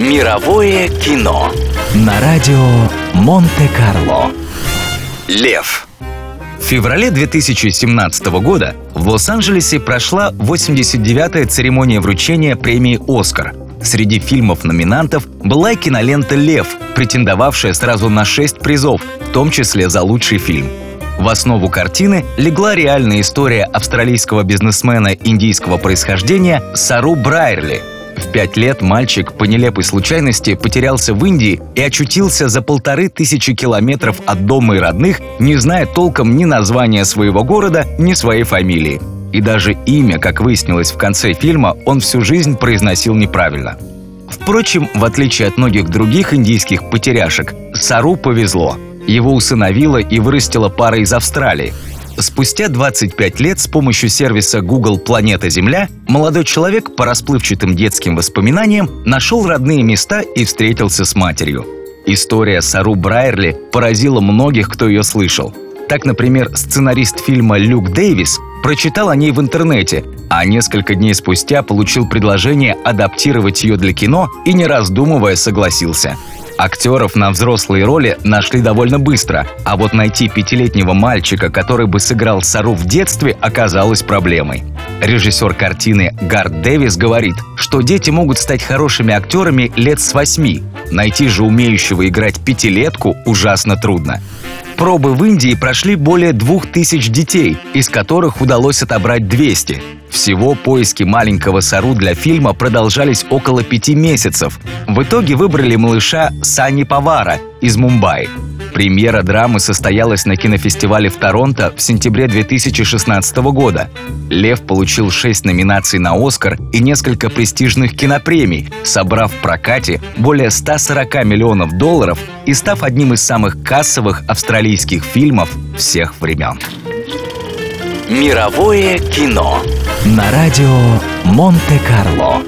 Мировое кино на радио Монте-Карло. Лев. В феврале 2017 года в Лос-Анджелесе прошла 89-я церемония вручения премии «Оскар». Среди фильмов-номинантов была и кинолента «Лев», претендовавшая сразу на шесть призов, в том числе за лучший фильм. В основу картины легла реальная история австралийского бизнесмена индийского происхождения Сару Брайерли – в пять лет мальчик по нелепой случайности потерялся в Индии и очутился за полторы тысячи километров от дома и родных, не зная толком ни названия своего города, ни своей фамилии. И даже имя, как выяснилось в конце фильма, он всю жизнь произносил неправильно. Впрочем, в отличие от многих других индийских потеряшек, Сару повезло. Его усыновила и вырастила пара из Австралии – Спустя 25 лет с помощью сервиса Google «Планета Земля» молодой человек по расплывчатым детским воспоминаниям нашел родные места и встретился с матерью. История Сару Брайерли поразила многих, кто ее слышал. Так, например, сценарист фильма Люк Дэвис прочитал о ней в интернете, а несколько дней спустя получил предложение адаптировать ее для кино и, не раздумывая, согласился – Актеров на взрослые роли нашли довольно быстро, а вот найти пятилетнего мальчика, который бы сыграл Сару в детстве, оказалось проблемой. Режиссер картины Гард Дэвис говорит, что дети могут стать хорошими актерами лет с восьми. Найти же умеющего играть пятилетку ужасно трудно. Пробы в Индии прошли более двух тысяч детей, из которых удалось отобрать 200. Всего поиски маленького Сару для фильма продолжались около пяти месяцев. В итоге выбрали малыша Сани Павара из Мумбаи. Премьера драмы состоялась на кинофестивале в Торонто в сентябре 2016 года. «Лев» получил шесть номинаций на «Оскар» и несколько престижных кинопремий, собрав в прокате более 140 миллионов долларов и став одним из самых кассовых австралийских фильмов всех времен. Мировое кино на радио Монте-Карло.